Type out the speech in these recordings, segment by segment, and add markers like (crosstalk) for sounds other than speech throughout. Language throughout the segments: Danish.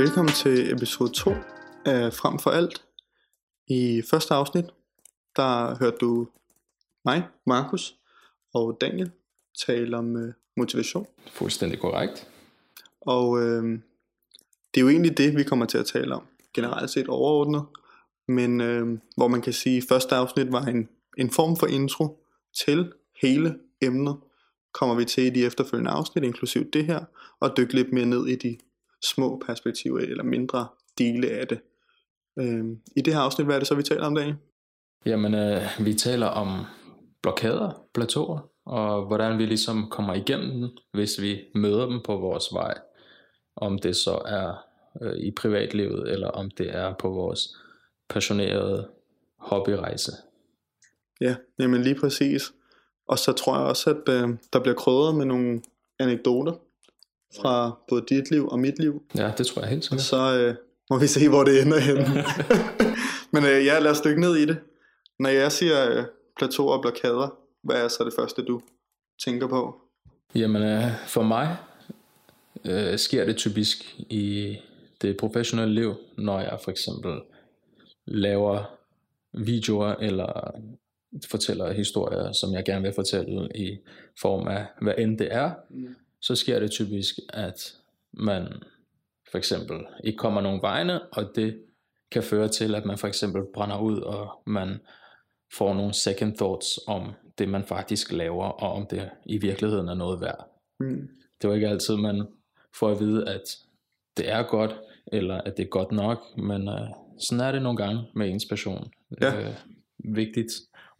Velkommen til episode 2 af Frem for alt. I første afsnit, der hørte du mig, Markus og Daniel tale om øh, motivation. Fuldstændig korrekt. Og øh, det er jo egentlig det, vi kommer til at tale om, generelt set overordnet. Men øh, hvor man kan sige, at første afsnit var en, en form for intro til hele emnet, kommer vi til i de efterfølgende afsnit, inklusiv det her, og dykke lidt mere ned i de små perspektiver, eller mindre dele af det. Øh, I det her afsnit, hvad er det så, vi taler om, Daniel? Jamen, øh, vi taler om blokader, plateauer, og hvordan vi ligesom kommer igennem den, hvis vi møder dem på vores vej. Om det så er øh, i privatlivet, eller om det er på vores passionerede hobbyrejse. Ja, jamen lige præcis. Og så tror jeg også, at øh, der bliver krydret med nogle anekdoter fra både dit liv og mit liv. Ja, det tror jeg helt Og sikkert. så øh, må vi se, hvor det ender hen. (laughs) (laughs) Men øh, ja, lad os dykke ned i det. Når jeg siger øh, plateauer og blokader, hvad er så det første, du tænker på? Jamen, øh, for mig øh, sker det typisk i det professionelle liv, når jeg for eksempel laver videoer eller fortæller historier, som jeg gerne vil fortælle i form af, hvad end det er, Mm. Så sker det typisk, at man for eksempel ikke kommer nogen vegne, og det kan føre til, at man for eksempel brænder ud, og man får nogle second thoughts om det, man faktisk laver, og om det i virkeligheden er noget værd. Mm. Det var ikke altid, man får at vide, at det er godt, eller at det er godt nok, men øh, sådan er det nogle gange med ens passion. Ja. Øh, vigtigt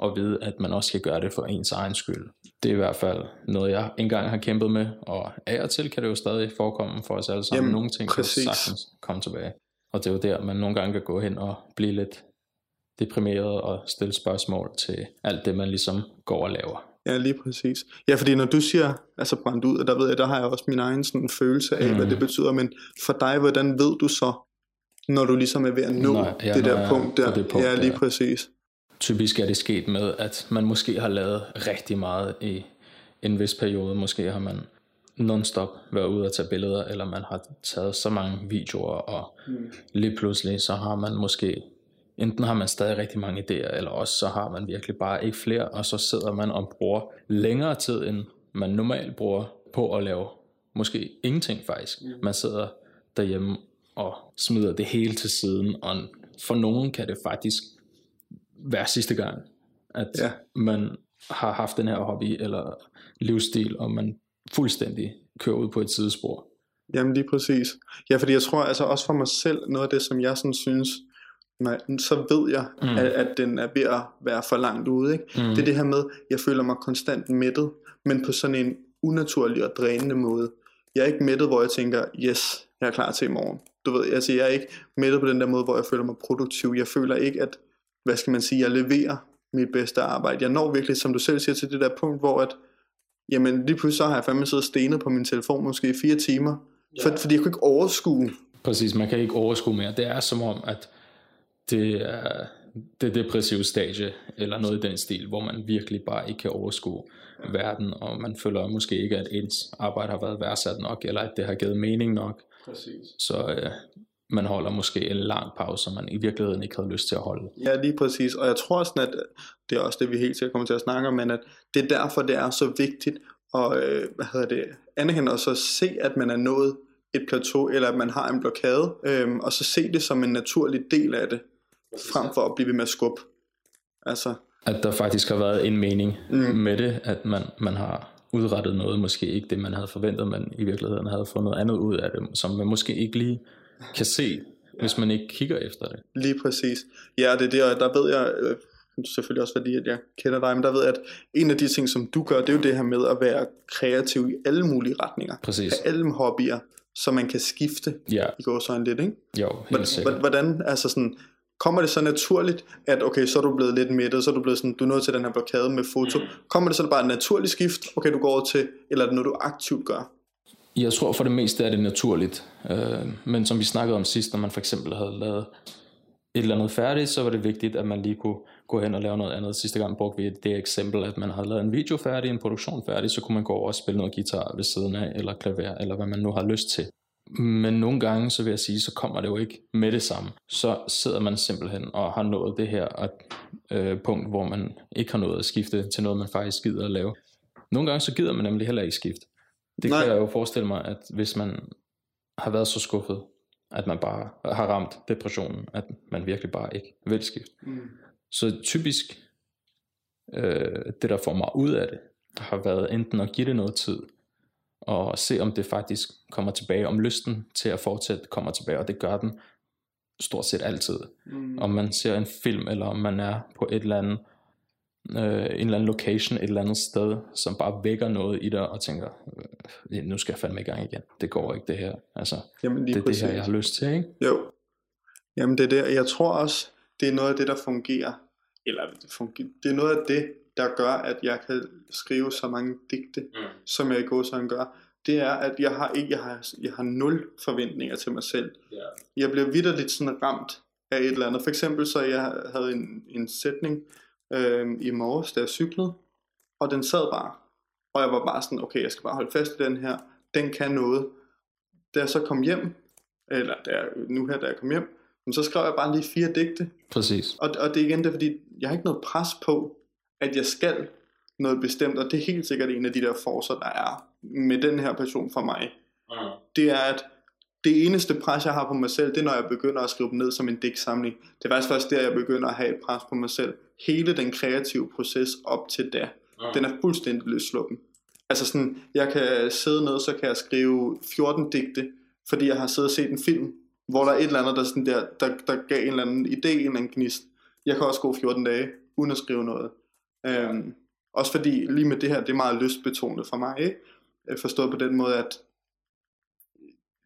at vide, at man også skal gøre det for ens egen skyld. Det er i hvert fald noget, jeg engang har kæmpet med, og af og til kan det jo stadig forekomme for os alle sammen. Jamen, Nogle ting kan præcis. sagtens komme tilbage. Og det er jo der, man nogle gange kan gå hen og blive lidt deprimeret og stille spørgsmål til alt det, man ligesom går og laver. Ja, lige præcis. Ja, fordi når du siger, altså brændt ud, der ved jeg, der har jeg også min egen sådan følelse af, mm. hvad det betyder, men for dig, hvordan ved du så, når du ligesom er ved at nå Når- ja, det der jeg punkt der? det punkt ja, lige der. præcis. Typisk er det sket med, at man måske har lavet rigtig meget i en vis periode. Måske har man non-stop været ude og tage billeder, eller man har taget så mange videoer, og Mm. lige pludselig så har man måske, enten har man stadig rigtig mange idéer, eller også så har man virkelig bare ikke flere, og så sidder man og bruger længere tid, end man normalt bruger på at lave måske ingenting faktisk. Man sidder derhjemme og smider det hele til siden, og for nogen kan det faktisk være sidste gang, at Ja. man har haft den her hobby eller livsstil, og man fuldstændig kører ud på et sidespor. Jamen lige præcis. Ja, fordi jeg tror altså også for mig selv, noget af det, som jeg sådan synes, jeg- så ved jeg, mm. At, at den er ved at være for langt ude. Ikke? Mm. Det er det her med, jeg føler mig konstant mættet, men på sådan en unaturlig og drænende måde. Jeg er ikke mættet, hvor jeg tænker, yes, jeg er klar til i morgen. Du ved, altså jeg er ikke mættet på den der måde, hvor jeg føler mig produktiv. Jeg føler ikke, at, hvad skal man sige, jeg leverer mit bedste arbejde. Jeg når virkelig, som du selv siger, til det der punkt, hvor at, jamen lige pludselig så har jeg fandme siddet og stenet på min telefon måske i fire timer, ja. for, fordi jeg kunne ikke overskue. Præcis, man kan ikke overskue mere. Det er som om, at det er det depressive stadie, eller noget i den stil, hvor man virkelig bare ikke kan overskue verden, og man føler måske ikke, at ens arbejde har været værdsat nok, eller at det har givet mening nok. Præcis. Så øh, man holder måske en lang pause, som man i virkeligheden ikke havde lyst til at holde. Ja, lige præcis. Og jeg tror sådan, at det er også det, vi helt sikkert kommer til at snakke om, men at det er derfor, det er så vigtigt at, øh, hvad hedder det, anerkende og så se, at man er nået et plateau, eller at man har en blokade, øh, og så se det som en naturlig del af det, frem for at blive ved med at skubbe. Altså, At der faktisk har været en mening Mm. mm. med det, at man, man har udrettet noget, måske ikke det, man havde forventet, men i virkeligheden havde fået noget andet ud af det, som man måske ikke lige kan se, hvis man ikke kigger efter det. Lige præcis. Ja, det er det, og der ved jeg, øh, selvfølgelig også fordi, at jeg kender dig, men der ved jeg, at en af de ting, som du gør, det er jo det her med at være kreativ i alle mulige retninger. Præcis. Af alle hobbyer, så man kan skifte Ja, i går sådan lidt, ikke? jo, Hvordan- helt sikkert. Hvordan, altså sådan, kommer det så naturligt, at okay, så er du blevet lidt mættet, så er du blevet sådan, du er nået til den her blokade med foto. Kommer det så bare et naturligt skift, okay, du går over til, eller er det noget, du aktivt gør? Jeg tror for det meste er det naturligt, øh, men som vi snakkede om sidst, når man for eksempel havde lavet et eller andet færdigt, så var det vigtigt, at man lige kunne gå hen og lave noget andet. Sidste gang brugte vi det eksempel, at man havde lavet en video færdig, en produktion færdig, så kunne man gå over og spille noget guitar ved siden af, eller klaver, eller hvad man nu har lyst til. Men nogle gange, så vil jeg sige, så kommer det jo ikke med det samme. Så sidder man simpelthen og har nået det her at, øh, punkt, hvor man ikke har nået at skifte til noget, man faktisk gider at lave. Nogle gange så gider man nemlig heller ikke skifte. Det Nej. kan jeg jo forestille mig, at hvis man har været så skuffet, at man bare har ramt depressionen, at man virkelig bare ikke vil skifte. Mm. Så typisk, øh, det der får mig ud af det, har været enten at give det noget tid, og se om det faktisk kommer tilbage, om lysten til at fortsætte kommer tilbage, og det gør den stort set altid. Mm. Om man ser en film, eller om man er på et eller andet, øh, en eller anden location, et eller andet sted, som bare vækker noget i dig, og tænker, øh, nu skal jeg fandme i gang igen. Det går ikke det her. Altså, Jamen, det er præcis. det her, jeg har lyst til, ikke? Jo. Jamen det er det, jeg tror også, det er noget af det, der fungerer, eller det, fungerer, det er noget af det, der gør, at jeg kan skrive så mange digte, mm. som jeg i går sådan gør, det er, at jeg har ikke, jeg har, jeg har nul forventninger til mig selv. Yeah. Jeg bliver vidderligt sådan ramt af et eller andet. For eksempel så jeg havde en, en sætning øh, i morges, da jeg cyklede, og den sad bare. Og jeg var bare sådan, okay, jeg skal bare holde fast i den her. Den kan noget. Da jeg så kom hjem, eller da jeg, nu her, da jeg kom hjem, så skrev jeg bare lige fire digte. Præcis. Og, og det er igen det, fordi jeg har ikke noget pres på, at jeg skal noget bestemt, og det er helt sikkert en af de der forser, der er med den her person for mig. Ja. Det er, at det eneste pres, jeg har på mig selv, det er, når jeg begynder at skrive dem ned som en digtsamling. Det er faktisk først der, jeg begynder at have et pres på mig selv. Hele den kreative proces op til da, ja. den er fuldstændig løsluppen. Altså sådan, jeg kan sidde ned, så kan jeg skrive 14 digte, fordi jeg har siddet og set en film, hvor der er et eller andet, der, sådan der, der, der gav en eller anden idé, en eller anden gnist. Jeg kan også gå 14 dage, uden at skrive noget. Øhm, også fordi lige med det her, det er meget lystbetonet for mig, ikke? Forstået på den måde, at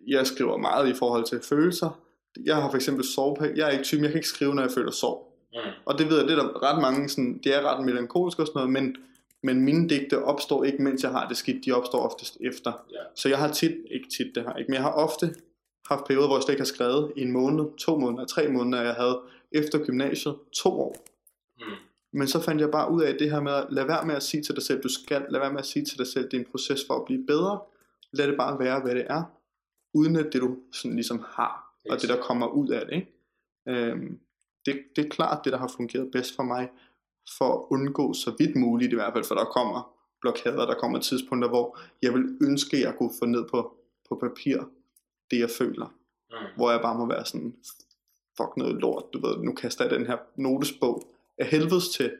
jeg skriver meget i forhold til følelser. Jeg har for eksempel sovepæk. Jeg er ikke typen, jeg kan ikke skrive, når jeg føler sorg. Mm. Og det ved jeg, det er der ret mange, sådan, det er ret melankolisk og sådan noget, men, men mine digte opstår ikke, mens jeg har det skidt, de opstår oftest efter. Yeah. Så jeg har tit, ikke tit det har ikke, men jeg har ofte haft perioder, hvor jeg slet ikke har skrevet i en måned, to måneder, tre måneder, jeg havde efter gymnasiet to år. Mm. Men så fandt jeg bare ud af det her med at lade være med at sige til dig selv, du skal, lade være med at sige til dig selv, det er en proces for at blive bedre. Lad det bare være, hvad det er, uden at det du sådan ligesom har, og det der kommer ud af det. Ikke? Øhm, det, det er klart det, der har fungeret bedst for mig, for at undgå så vidt muligt i hvert fald, for der kommer blokader, der kommer tidspunkter, hvor jeg vil ønske, at jeg kunne få ned på, på papir det, jeg føler. Mm. Hvor jeg bare må være sådan, fuck noget lort, du ved, nu kaster jeg den her notesbog af helvedes til.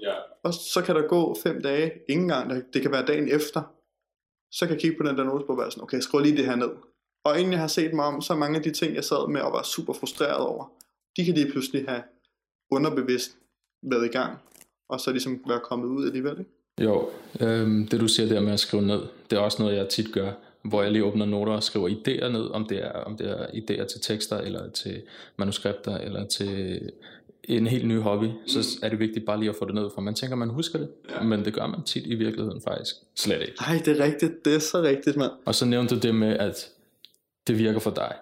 Ja. Og så kan der gå fem dage, ingen gang, det kan være dagen efter, så kan jeg kigge på den der notesbog og være sådan, okay, jeg skriver lige det her ned. Og inden jeg har set mig om, så mange af de ting, jeg sad med og var super frustreret over, de kan lige pludselig have underbevidst været i gang, og så ligesom være kommet ud alligevel. Ikke? Jo, øhm, det du siger der med at skrive ned, det er også noget, jeg tit gør, hvor jeg lige åbner noter og skriver idéer ned, om det er, om det er idéer til tekster, eller til manuskripter, eller til en helt ny hobby, så er det vigtigt bare lige at få det ned, for man tænker, man husker det, ja. men det gør man tit i virkeligheden faktisk slet ikke. Nej, det er rigtigt, det er så rigtigt, mand. Og så nævnte du det med, at det virker for dig,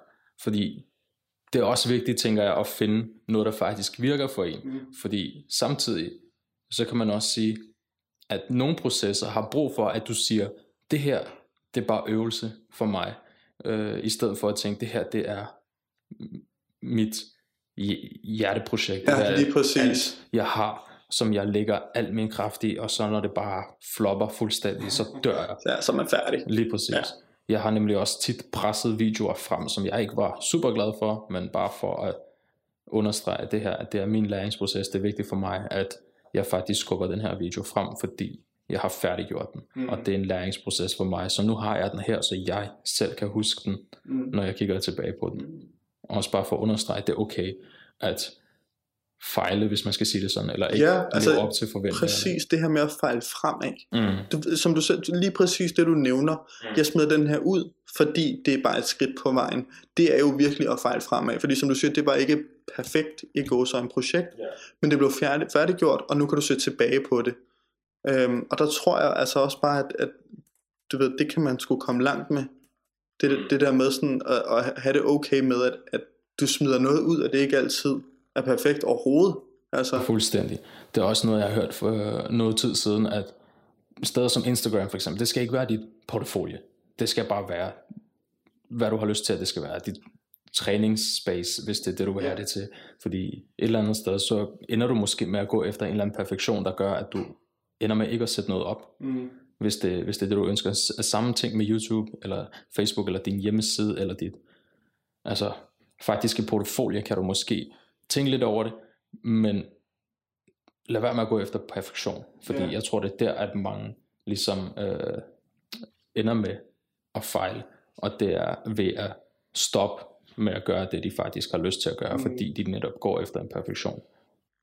fordi det er også vigtigt, tænker jeg, at finde noget, der faktisk virker for en, mm. fordi samtidig, så kan man også sige, at nogle processer har brug for, at du siger, det her, det er bare øvelse for mig, øh, i stedet for at tænke, det her, det er mit hjerteprojekt. Ja, lige præcis. Alt, jeg har, som jeg lægger al min kraft i, og så når det bare flopper fuldstændig, så dør jeg. Ja, så er man færdig. Lige præcis. Ja. Jeg har nemlig også tit presset videoer frem, som jeg ikke var super glad for, men bare for at understrege at det her, at det er min læringsproces. Det er vigtigt for mig, at jeg faktisk skubber den her video frem, fordi jeg har færdiggjort den, mm. og det er en læringsproces for mig. Så nu har jeg den her, så jeg selv kan huske den, mm. når jeg kigger tilbage på den. Mm også bare for at understrege, at det er okay at fejle, hvis man skal sige det sådan, eller ikke ja, altså, leve op til forventningerne. Præcis det her med at fejle fremad. Mm. Du, som du selv, lige præcis det du nævner, mm. jeg smider den her ud, fordi det er bare et skridt på vejen. Det er jo virkelig at fejle fremad, fordi som du siger, det var ikke perfekt i går så en projekt, yeah. men det blev færdig, færdiggjort, og nu kan du se tilbage på det. Øhm, og der tror jeg altså også bare, at, at du ved, det kan man skulle komme langt med. Det, mm. det der med sådan at, at have det okay med, at, at du smider noget ud, og det ikke altid er perfekt overhovedet. Altså. Fuldstændig. Det er også noget, jeg har hørt for noget tid siden, at steder som Instagram for eksempel, det skal ikke være dit portfolio. Det skal bare være hvad du har lyst til, at det skal være. Dit træningsspace, hvis det er det, du vil have det til. Fordi et eller andet sted, så ender du måske med at gå efter en eller anden perfektion, der gør, at du ender med ikke at sætte noget op. Mm. Hvis det, hvis det er det, du ønsker. Samme ting med YouTube, eller Facebook, eller din hjemmeside, eller dit altså, faktiske portfolio, kan du måske tænke lidt over det, men lad være med at gå efter perfektion, fordi Ja. jeg tror, det er der, at mange ligesom øh, ender med at fejle, og det er ved at stoppe med at gøre det, de faktisk har lyst til at gøre, Mm. fordi de netop går efter en perfektion.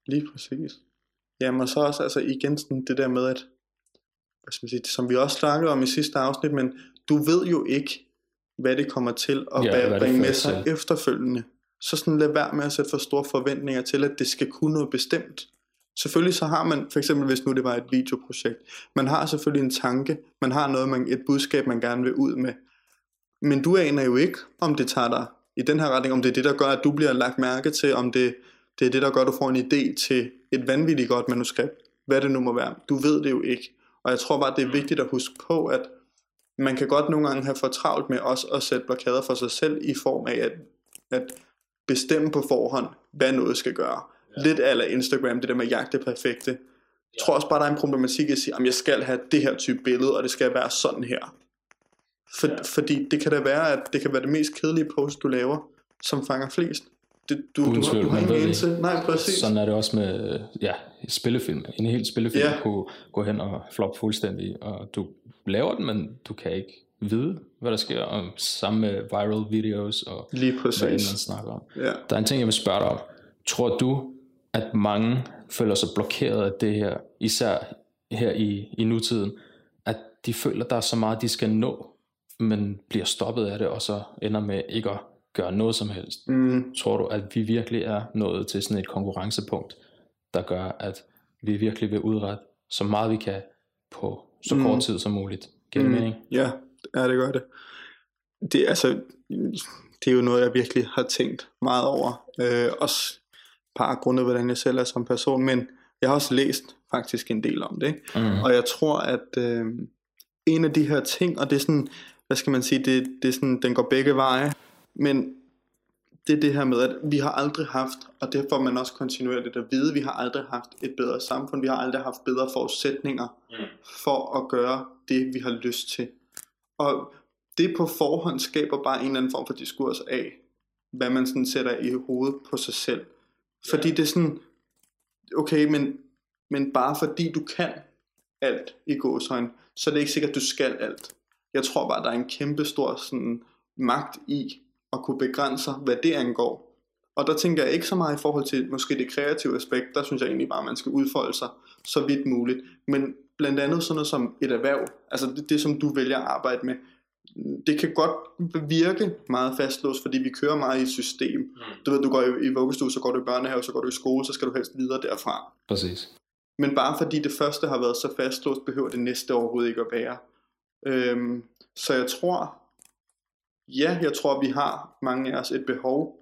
Lige præcis. Jamen og så også altså igen sådan det der med, at hvad skal man sige, som vi også snakkede om i sidste afsnit, men du ved jo ikke, hvad det kommer til at Ja, bringe med sig til. efterfølgende. Så sådan lad være med at sætte for store forventninger til, at det skal kunne noget bestemt. Selvfølgelig så har man, for eksempel hvis nu det var et videoprojekt, man har selvfølgelig en tanke, man har noget, man, et budskab, man gerne vil ud med. Men du aner jo ikke, om det tager dig i den her retning, om det er det, der gør, at du bliver lagt mærke til, om det, det er det, der gør, at du får en idé til et vanvittigt godt manuskript. Hvad det nu må være. Du ved det jo ikke. Og jeg tror bare, det er vigtigt at huske på, at man kan godt nogle gange have for travlt med også at sætte blokader for sig selv i form af at, at bestemme på forhånd, hvad noget skal gøre. Ja. Lidt ala Instagram, det der med jagte det perfekte. Jeg tror også bare, der er en problematik i at sige, at jeg skal have det her type billede, og det skal være sådan her. For, ja. Fordi det kan da være, at det kan være det mest kedelige post, du laver, som fanger flest. Det, du, Uden du, tvivl, du, du har man ved ingen anelse. Nej, præcis. Sådan er det også med ja, spillefilm. En hel spillefilm Ja. ja. kunne gå hen og floppe fuldstændig, og du laver den, men du kan ikke vide, hvad der sker, og sammen med viral videos og Lige hvad præcis. man snakker om. Ja. Der er en ting, jeg vil spørge dig om. Tror du, at mange føler sig blokeret af det her, især her i, i nutiden, at de føler, der er så meget, de skal nå, men bliver stoppet af det, og så ender med ikke at gøre noget som helst? Mm, Tror du, at vi virkelig er nået til sådan et konkurrencepunkt, der gør, at vi virkelig vil udrette så meget vi kan på så Mm. kort tid som muligt? Giver det Mm, mening? Ja, ja, det gør det. Det, altså, det er jo noget, jeg virkelig har tænkt meget over. Øh, også par grunde, hvordan jeg selv er som person, men jeg har også læst faktisk en del om det. Ikke? Mm. Og jeg tror, at øh, en af de her ting, og det er sådan, hvad skal man sige, det, det er sådan, den går begge veje, men det er det her med, at vi har aldrig haft, og det får man også kontinuerligt at vide, vi har aldrig haft et bedre samfund, vi har aldrig haft bedre forudsætninger Mm. for at gøre det, vi har lyst til. Og det på forhånd skaber bare en eller anden form for diskurs af, hvad man sådan sætter i hovedet på sig selv. Fordi det er sådan, okay, men, men bare fordi du kan alt i gåsøjne, så er det ikke sikkert, at du skal alt. Jeg tror bare, der er en kæmpe stor sådan, magt i at kunne begrænse hvad det angår. Og der tænker jeg ikke så meget i forhold til måske det kreative aspekt, der synes jeg egentlig bare, at man skal udfolde sig så vidt muligt. Men blandt andet sådan noget som et erhverv, altså det, det som du vælger at arbejde med, det kan godt virke meget fastlåst, fordi vi kører meget i et system. Du ved, du går i, i vuggestue, så går du i børnehave, så går du i skole, så skal du helst videre derfra. Præcis. Men bare fordi det første har været så fastlåst, behøver det næste overhovedet ikke at være. Øhm, så jeg tror, ja, jeg tror, vi har mange af os et behov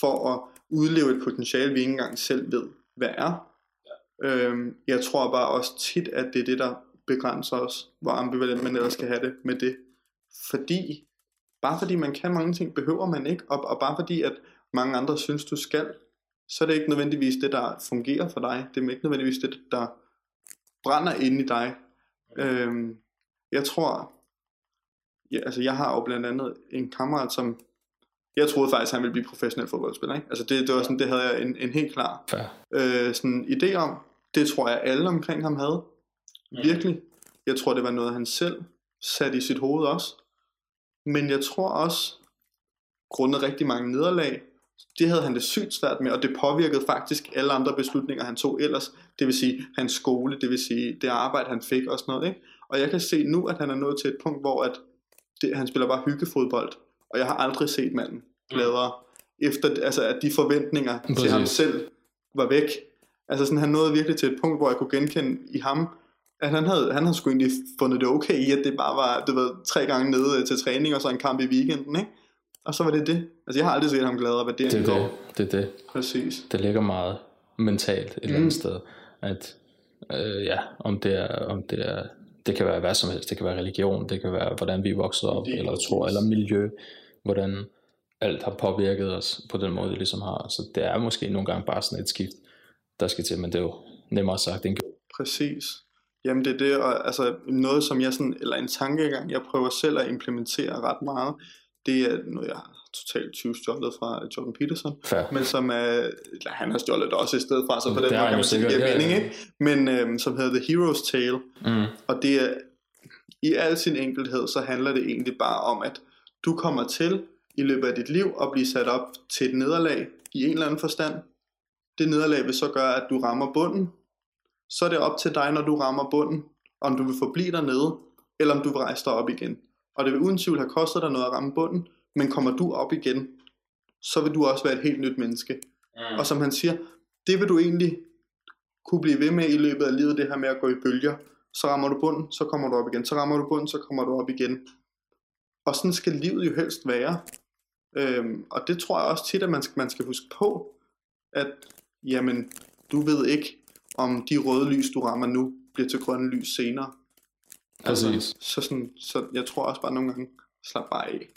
for at udleve et potentiale, vi ikke engang selv ved, hvad er. Øhm, jeg tror bare også tit, at det er det, der begrænser os, hvor ambivalent man ellers skal have det med det. Fordi, bare fordi man kan mange ting, behøver man ikke, og, og bare fordi, at mange andre synes, du skal, så er det ikke nødvendigvis det, der fungerer for dig. Det er ikke nødvendigvis det, der brænder inde i dig. Øhm, jeg tror, ja, altså jeg har jo blandt andet en kammerat, som jeg troede faktisk, han ville blive professionel fodboldspiller. Ikke? Altså det, det var sådan, det havde jeg en, en helt klar Fair. øh, sådan idé om. Det tror jeg alle omkring ham havde. Virkelig. Jeg tror, det var noget, han selv satte i sit hoved også. Men jeg tror også, grundet rigtig mange nederlag, det havde han det sygt svært med, og det påvirkede faktisk alle andre beslutninger, han tog ellers. Det vil sige hans skole, det vil sige det arbejde, han fik og sådan noget. Ikke? Og jeg kan se nu, at han er nået til et punkt, hvor at det, han spiller bare hyggefodbold, og jeg har aldrig set manden gladere, efter altså, at de forventninger Præcis. til ham selv var væk. Altså sådan, han nåede virkelig til et punkt, hvor jeg kunne genkende i ham, at han havde, han havde sgu egentlig fundet det okay i, at det bare var, du ved, tre gange nede øh, til træning, og så en kamp i weekenden, ikke? Og så var det det. Altså, jeg har aldrig set ham gladere, hvad det Det er det. Det er det. Præcis. Det ligger meget mentalt et eller Mm. andet sted. At, øh, ja, om det er, om det er, det kan være hvad som helst. Det kan være religion, det kan være, hvordan vi er vokset op, Lige eller præcis. tro, eller miljø. hvordan alt har påvirket os på den måde, det ligesom har. Så det er måske nogle gange bare sådan et skift, der skal til, men det er jo nemmere sagt end gjort. Præcis. Jamen det er det, og altså noget som jeg sådan, eller en tankegang, jeg prøver selv at implementere ret meget, det er noget, jeg har totalt 20 stjålet fra Jordan Peterson, Fair. men som er, eller han har stjålet det også i stedet fra, så på den måde kan man sige, det mening, ikke? Men øhm, som hedder The Hero's Tale, Mm. og det er, i al sin enkelhed, så handler det egentlig bare om, at du kommer til i løbet af dit liv at blive sat op til et nederlag i en eller anden forstand. Det nederlag vil så gøre, at du rammer bunden. Så er det op til dig, når du rammer bunden, om du vil forblive dernede, eller om du vil rejse dig op igen. Og det vil uden tvivl have kostet dig noget at ramme bunden, men kommer du op igen, så vil du også være et helt nyt menneske. Mm. Og som han siger, det vil du egentlig kunne blive ved med i løbet af livet, det her med at gå i bølger. Så rammer du bunden, så kommer du op igen. Så rammer du bunden, så kommer du op igen. Og sådan skal livet jo helst være. Øhm, og det tror jeg også tit, at man skal, man skal huske på, at jamen, du ved ikke, om de røde lys, du rammer nu, bliver til grønne lys senere. Præcis. så, sådan, så jeg tror også bare nogle gange, slap bare af.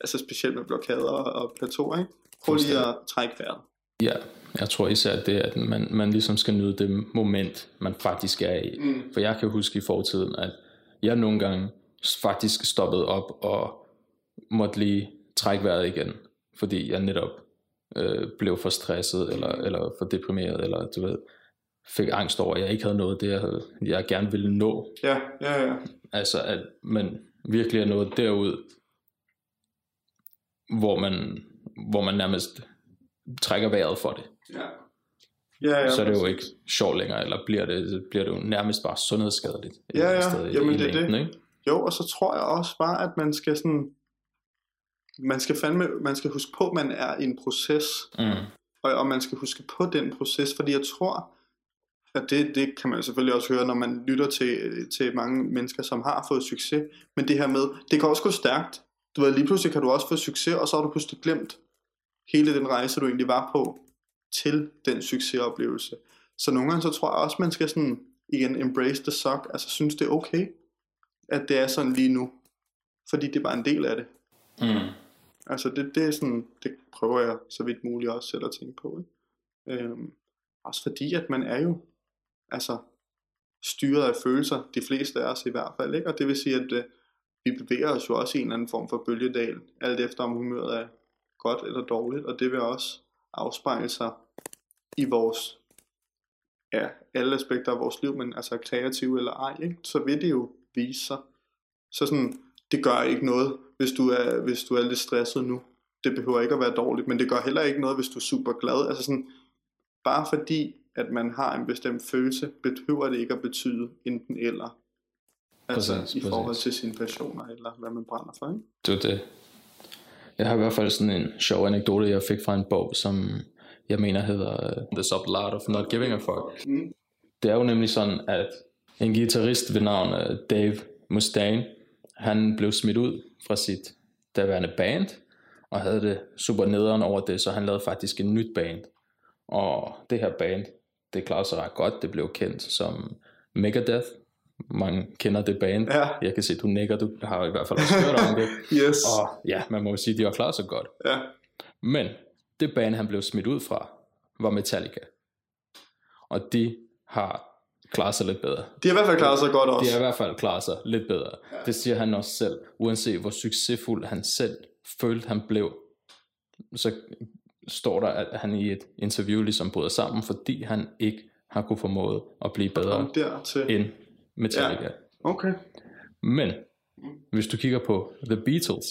Altså specielt med blokader og, og plateauer, ikke? Prøv lige at trække vejret. Ja, jeg tror især det, at man, man ligesom skal nyde det moment, man faktisk er i. Mm. For jeg kan huske i fortiden, at jeg nogle gange faktisk stoppede op og måtte lige trække vejret igen, fordi jeg netop øh, blev for stresset, eller, eller for deprimeret, eller du ved, fik angst over, at jeg ikke havde noget det, jeg, havde, jeg gerne ville nå. Ja, ja, ja. Altså, at man virkelig er nået derud, hvor man, hvor man nærmest trækker vejret for det. Ja. Ja, ja, så er det jo ikke sjovt længere, eller bliver det, bliver det jo nærmest bare sundhedsskadeligt. Ja, ja. sted i- Jamen, i det er det. Ikke? Jo, og så tror jeg også bare, at man skal sådan, man skal fandme, man skal huske på, at man er i en proces, Mm. og, og man skal huske på den proces, fordi jeg tror, at det, det kan man selvfølgelig også høre, når man lytter til, til mange mennesker, som har fået succes, men det her med, det kan også gå stærkt. Du ved, lige pludselig kan du også få succes, og så har du pludselig glemt hele den rejse, du egentlig var på, til den succesoplevelse. Så nogle gange, så tror jeg også, man skal sådan, igen, embrace the suck, altså synes det er okay, at det er sådan lige nu. Fordi det er bare en del af det. Mm. Altså det, det er sådan, det prøver jeg så vidt muligt også selv at tænke på. Ikke? Øhm, også fordi, at man er jo altså styret af følelser, de fleste af os i hvert fald, ikke? og det vil sige, at øh, vi bevæger os jo også i en eller anden form for bølgedal, alt efter om humøret er godt eller dårligt, og det vil også afspejle sig i vores, ja, alle aspekter af vores liv, men altså kreative eller ej, ikke? så vil det jo vise sig. Så sådan, det gør ikke noget, hvis du er, hvis du er lidt stresset nu. Det behøver ikke at være dårligt, men det gør heller ikke noget, hvis du er super glad. Altså sådan, bare fordi, at man har en bestemt følelse, behøver det ikke at betyde enten eller. Altså Præcis, i forhold præcis. til sine passioner, eller hvad man brænder for, ikke? Det var det. Jeg har i hvert fald sådan en sjov anekdote, jeg fik fra en bog, som jeg mener hedder øh, The Subtle Art of Not Giving a Fuck. Mm. Det er jo nemlig sådan, at en guitarist ved navn øh, Dave Mustaine, han blev smidt ud fra sit daværende band, og havde det super nederen over det, så han lavede faktisk et nyt band. Og det her band, det klarede sig ret godt, det blev kendt som Megadeth. Mange kender det band. Ja. Jeg kan se, du nikker, du har i hvert fald også hørt om det. (laughs) Yes. Og ja, man må jo sige, at de har klaret sig godt. Ja. Men det band, han blev smidt ud fra, var Metallica. Og de har klaret sig lidt bedre. De har i hvert fald klaret sig godt De også. har i hvert fald klaret sig lidt bedre. Det siger han også selv. Uanset hvor succesfuld han selv følte, han blev, så står der, at han i et interview ligesom bryder sammen, fordi han ikke har kunne formået at blive bedre dertil. end Metallica. Ja. Okay. Men hvis du kigger på The Beatles,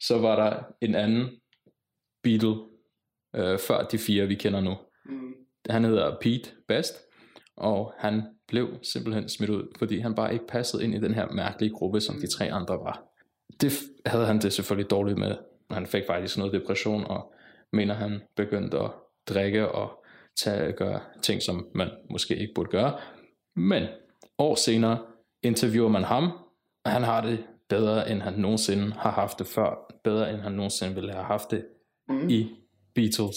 så var der en anden Beatle øh, før de fire, vi kender nu. Mm. Han hedder Pete Best, og han blev simpelthen smidt ud, fordi han bare ikke passede ind i den her mærkelige gruppe, som de tre andre var. Det havde han det selvfølgelig dårligt med. Han fik faktisk noget depression, og mener han begyndte at drikke og tage, gøre ting, som man måske ikke burde gøre. Men år senere interviewer man ham, og han har det bedre, end han nogensinde har haft det før. Bedre, end han nogensinde ville have haft det Mm. i Beatles.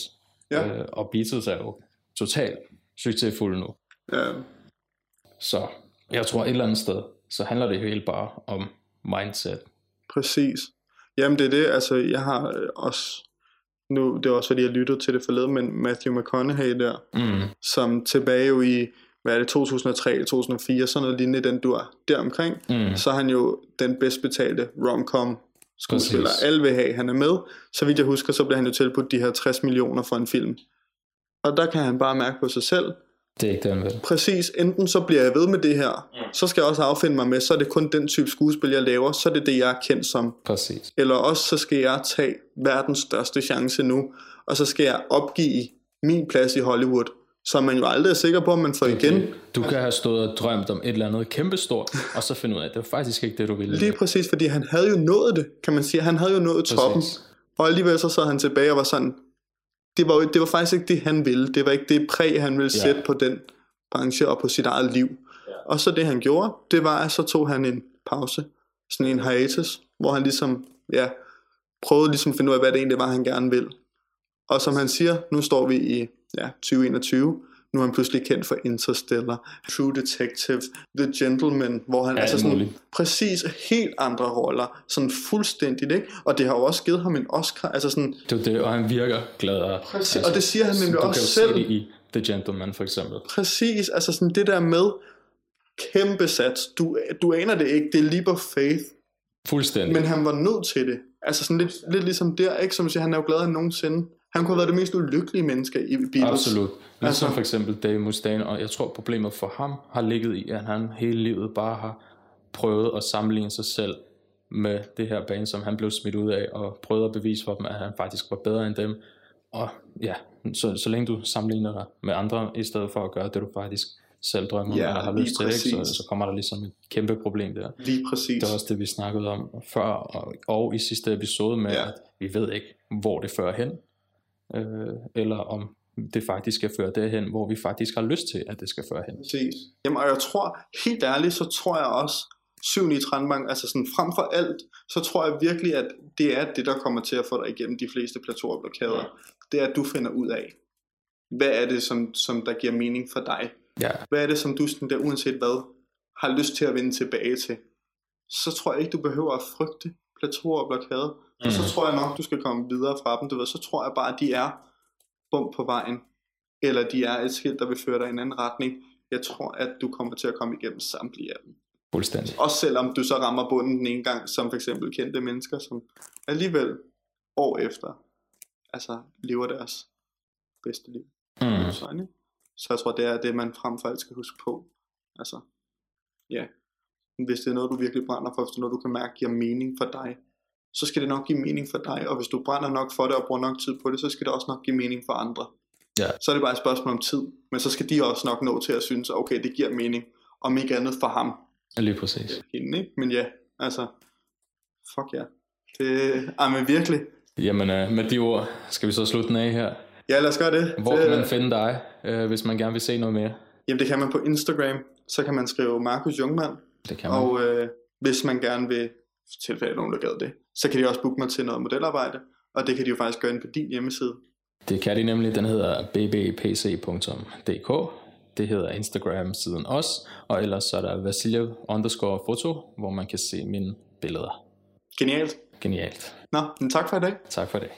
Ja. Øh, og Beatles er jo totalt succesfulde nu. Ja. Så jeg tror et eller andet sted, så handler det hele bare om mindset. Præcis. Jamen det er det, altså jeg har øh, også, nu det er også fordi jeg lyttede til det forleden, men Matthew McConaughey der, Mm. som tilbage jo i, hvad er det, 2003, 2004, sådan noget lignende, den du er deromkring, Mm. så er han jo den bedst betalte rom-com skuespiller. Præcis. Alle vil have, han er med. Så vidt jeg husker, så bliver han jo tilbudt de her 60 millioner for en film. Og der kan han bare mærke på sig selv, Det er ikke det, han vil. præcis, enten så bliver jeg ved med det her, Mm. så skal jeg også affinde mig med, så er det kun den type skuespil, jeg laver, så er det det, jeg er kendt som. Præcis. Eller også så skal jeg tage verdens største chance nu, og så skal jeg opgive min plads i Hollywood, som man jo aldrig er sikker på, om man får igen. Du kan have stået og drømt om et eller andet kæmpestort, og så finde ud af, at det var faktisk ikke det, du ville. Lige præcis, fordi han havde jo nået det, kan man sige. Han havde jo nået toppen. Præcis. Og alligevel så sad han tilbage og var sådan, det var, det var faktisk ikke det, han ville. Det var ikke det præg, han ville Ja. sætte på den branche og på sit eget liv. Og så det, han gjorde, det var, at så tog han en pause, sådan en hiatus, hvor han ligesom, ja, prøvede ligesom at finde ud af, hvad det egentlig var, han gerne vil. Og som han siger, nu står vi i ja, 2021, nu er han pludselig kendt for Interstellar, True Detective, The Gentleman, hvor han Alt altså sådan muligt. præcis helt andre roller, sådan fuldstændigt, ikke? Og det har jo også givet ham en Oscar, altså sådan, Det er det, og han virker gladere. Præcis, og det siger han nemlig du også kan selv. jo se det i The Gentleman, for eksempel. præcis, altså sådan det der med kæmpe sats, du, du aner det ikke, det er leap of faith, Fuldstændig. men han var nødt til det. Altså sådan lidt, lidt ligesom der, ikke? Som siger, han er jo gladere end nogensinde. Han kunne have været det mest ulykkelige menneske i Beatles. Absolut. Ligesom Altså- for eksempel Dave Mustaine, og jeg tror problemet for ham har ligget i, at han hele livet bare har prøvet at sammenligne sig selv med det her band, som han blev smidt ud af, og prøvet at bevise for dem, at han faktisk var bedre end dem. Og ja, så, så længe du sammenligner dig med andre, i stedet for at gøre det, du faktisk selv drømmer om, Ja, eller har lige lyst til, ikke? Så, så kommer der ligesom et kæmpe problem der. Lige præcis. Det var også det, vi snakkede om før, og, og i sidste episode med, ja. at vi ved ikke, hvor det fører hen, øh, eller om det faktisk skal føre derhen, hvor vi faktisk har lyst til, at det skal føre hen. Præcis. Jamen, og jeg tror, helt ærligt, så tror jeg også, 7 i Trendbank, altså sådan frem for alt, så tror jeg virkelig, at det er det, der kommer til at få dig igennem de fleste plateauer og blokader. Det er, at du finder ud af, hvad er det, som, som der giver mening for dig? Ja, Hvad er det, som du sådan der, uanset hvad, har lyst til at vende tilbage til? Så tror jeg ikke, du behøver at frygte plateauer og blokader. Mm. Så tror jeg nok, du skal komme videre fra dem. Du ved, så tror jeg bare, at de er bum på vejen. Eller de er et skilt, der vil føre dig i en anden retning. Jeg tror, at du kommer til at komme igennem samtlige af dem. fuldstændig. Også selvom du så rammer bunden den ene gang, som for eksempel kendte mennesker, som alligevel år efter, altså lever deres bedste liv. Mm. Sådan, ikke? Så jeg tror, det er det, man frem for alt skal huske på. Altså, ja. Hvis det er noget, du virkelig brænder for, hvis det er noget, du kan mærke giver mening for dig, så skal det nok give mening for dig. Og hvis du brænder nok for det og bruger nok tid på det, så skal det også nok give mening for andre. Ja. Så er det bare et spørgsmål om tid. Men så skal de også nok nå til at synes, okay, det giver mening. Om ikke andet for ham. Lige præcis. Hende, ikke? Men ja, altså, fuck ja. Det, ej, men virkelig. Jamen, øh, med de ord skal vi så slutte den af her. Ja, lad os gøre det. Hvor det, kan man finde dig, øh, hvis man gerne vil se noget mere? Jamen, det kan man på Instagram. Så kan man skrive Markus Jungmann. Det kan man. Og øh, hvis man gerne vil tilfælde nogen, der gad det, så kan de også booke mig til noget modelarbejde, og det kan de jo faktisk gøre ind på din hjemmeside. Det kan de nemlig. Den hedder bbpc.dk. Det hedder Instagram-siden også. Og ellers så er der Vasiljev underscore foto, hvor man kan se mine billeder. Genialt. Genialt. Nå, men tak for i dag. Tak for det.